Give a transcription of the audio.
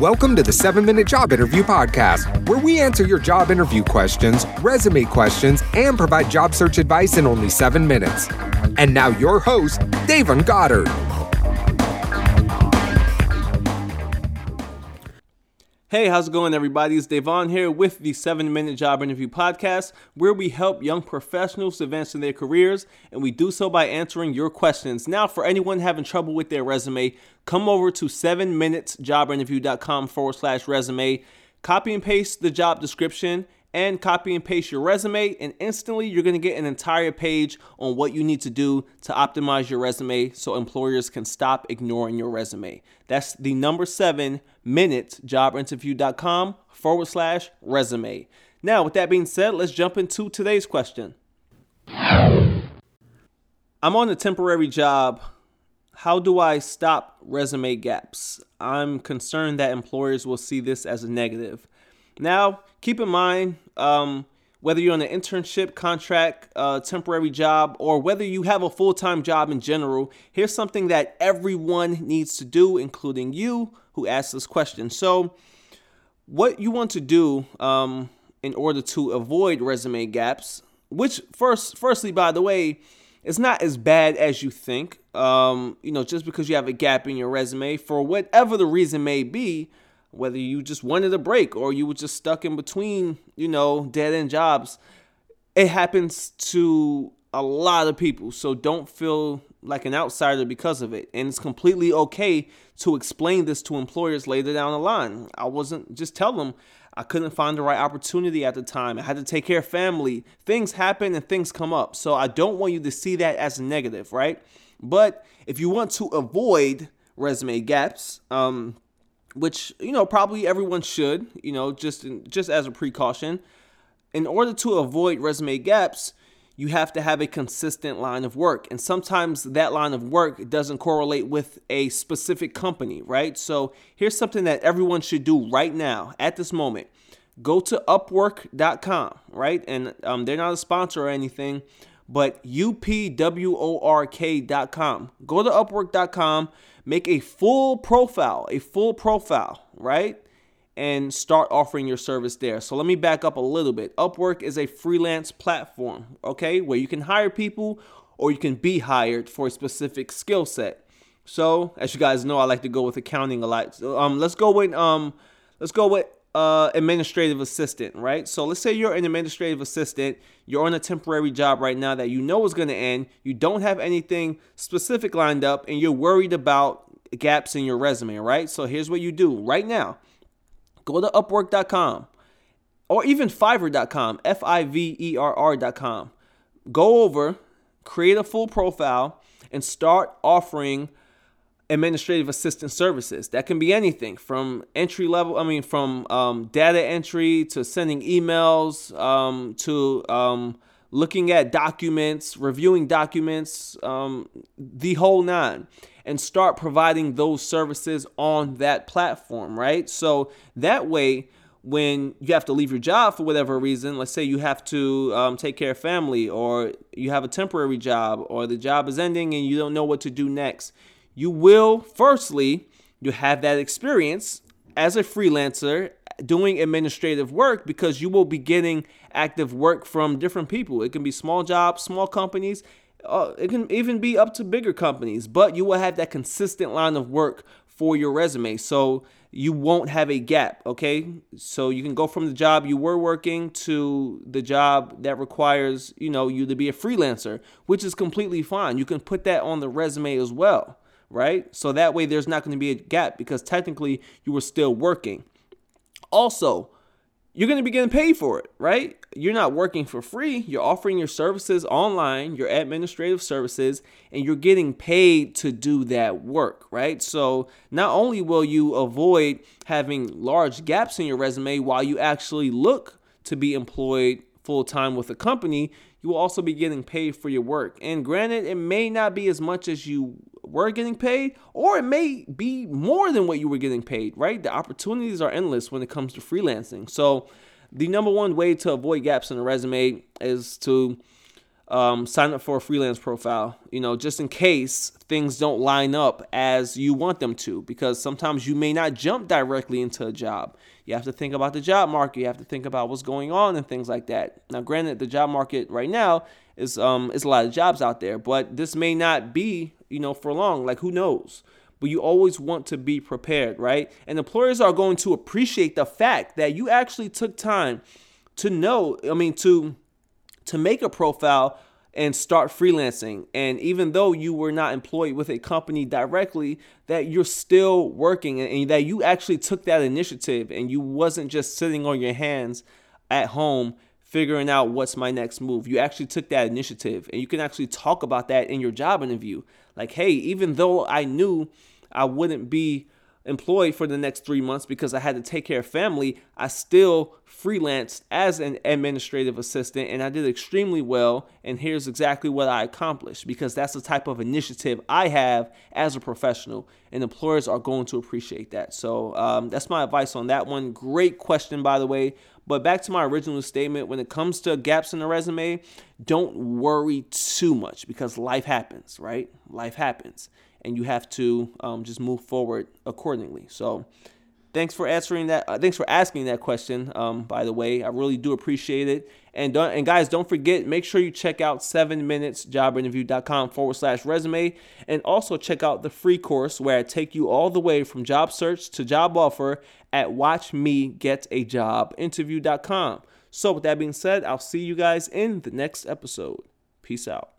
Welcome to the 7 Minute Job Interview Podcast, where we answer your job interview questions, resume questions, and provide job search advice in only 7 minutes. And now, your host, Davon Goddard. Hey, how's it going, everybody? It's Devon here with the 7 Minute Job Interview Podcast, where we help young professionals advance in their careers, and we do so by answering your questions. Now, for anyone having trouble with their resume, come over to 7minutesjobinterview.com forward slash resume, copy and paste the job description, and copy and paste your resume, and instantly you're gonna get an entire page on what you need to do to optimize your resume so employers can stop ignoring your resume. That's the number seven minutes jobinterview.com forward slash resume. Now, with that being said, let's jump into today's question. I'm on a temporary job. How do I stop resume gaps? I'm concerned that employers will see this as a negative. Now, keep in mind, um, whether you're on an internship, contract, uh, temporary job, or whether you have a full time job in general, here's something that everyone needs to do, including you who asked this question. So, what you want to do um, in order to avoid resume gaps, which first, firstly, by the way, it's not as bad as you think. Um, you know, just because you have a gap in your resume, for whatever the reason may be, whether you just wanted a break or you were just stuck in between, you know, dead end jobs. It happens to a lot of people. So don't feel like an outsider because of it. And it's completely okay to explain this to employers later down the line. I wasn't just tell them I couldn't find the right opportunity at the time. I had to take care of family. Things happen and things come up. So I don't want you to see that as a negative, right? But if you want to avoid resume gaps, um, which you know probably everyone should, you know, just just as a precaution. In order to avoid resume gaps, you have to have a consistent line of work. And sometimes that line of work doesn't correlate with a specific company, right? So here's something that everyone should do right now at this moment. Go to upwork.com, right? And um, they're not a sponsor or anything, but upwork.com. Go to upwork.com make a full profile, a full profile, right? And start offering your service there. So let me back up a little bit. Upwork is a freelance platform, okay, where you can hire people or you can be hired for a specific skill set. So, as you guys know, I like to go with accounting a lot. So, um, let's go with um, let's go with uh, administrative assistant, right? So let's say you're an administrative assistant, you're on a temporary job right now that you know is going to end, you don't have anything specific lined up, and you're worried about gaps in your resume, right? So here's what you do right now go to upwork.com or even fiverr.com, F I V E R R.com. Go over, create a full profile, and start offering administrative assistant services. That can be anything from entry level, I mean, from um, data entry to sending emails um, to um, looking at documents, reviewing documents, um, the whole nine, and start providing those services on that platform, right? So that way, when you have to leave your job for whatever reason, let's say you have to um, take care of family, or you have a temporary job, or the job is ending and you don't know what to do next you will, firstly, you have that experience as a freelancer doing administrative work because you will be getting active work from different people. It can be small jobs, small companies. Uh, it can even be up to bigger companies, but you will have that consistent line of work for your resume. So you won't have a gap, okay? So you can go from the job you were working to the job that requires, you know, you to be a freelancer, which is completely fine. You can put that on the resume as well right? So that way there's not going to be a gap because technically you were still working. Also, you're going to be getting paid for it, right? You're not working for free. You're offering your services online, your administrative services, and you're getting paid to do that work, right? So not only will you avoid having large gaps in your resume while you actually look to be employed full time with a company, you will also be getting paid for your work. And granted, it may not be as much as you were getting paid, or it may be more than what you were getting paid, right? The opportunities are endless when it comes to freelancing. So, the number one way to avoid gaps in a resume is to um, sign up for a freelance profile, you know, just in case things don't line up as you want them to, because sometimes you may not jump directly into a job. You have to think about the job market. You have to think about what's going on and things like that. Now, granted, the job market right now is um is a lot of jobs out there, but this may not be, you know, for long. Like who knows? But you always want to be prepared, right? And employers are going to appreciate the fact that you actually took time to know, I mean, to to make a profile and start freelancing. And even though you were not employed with a company directly, that you're still working and that you actually took that initiative and you wasn't just sitting on your hands at home figuring out what's my next move. You actually took that initiative and you can actually talk about that in your job interview. Like, hey, even though I knew I wouldn't be employed for the next three months because I had to take care of family, I still freelanced as an administrative assistant and I did extremely well. And here's exactly what I accomplished because that's the type of initiative I have as a professional, and employers are going to appreciate that. So um, that's my advice on that one. Great question, by the way. But back to my original statement when it comes to gaps in the resume, don't worry too much because life happens, right? Life happens and you have to um, just move forward accordingly. So, thanks for answering that. Uh, thanks for asking that question. Um, by the way, I really do appreciate it. And don't, and guys, don't forget, make sure you check out seven minutes jobinterview.com forward slash resume, and also check out the free course where I take you all the way from job search to job offer at watchmegetaJobinterview.com. So, with that being said, I'll see you guys in the next episode. Peace out.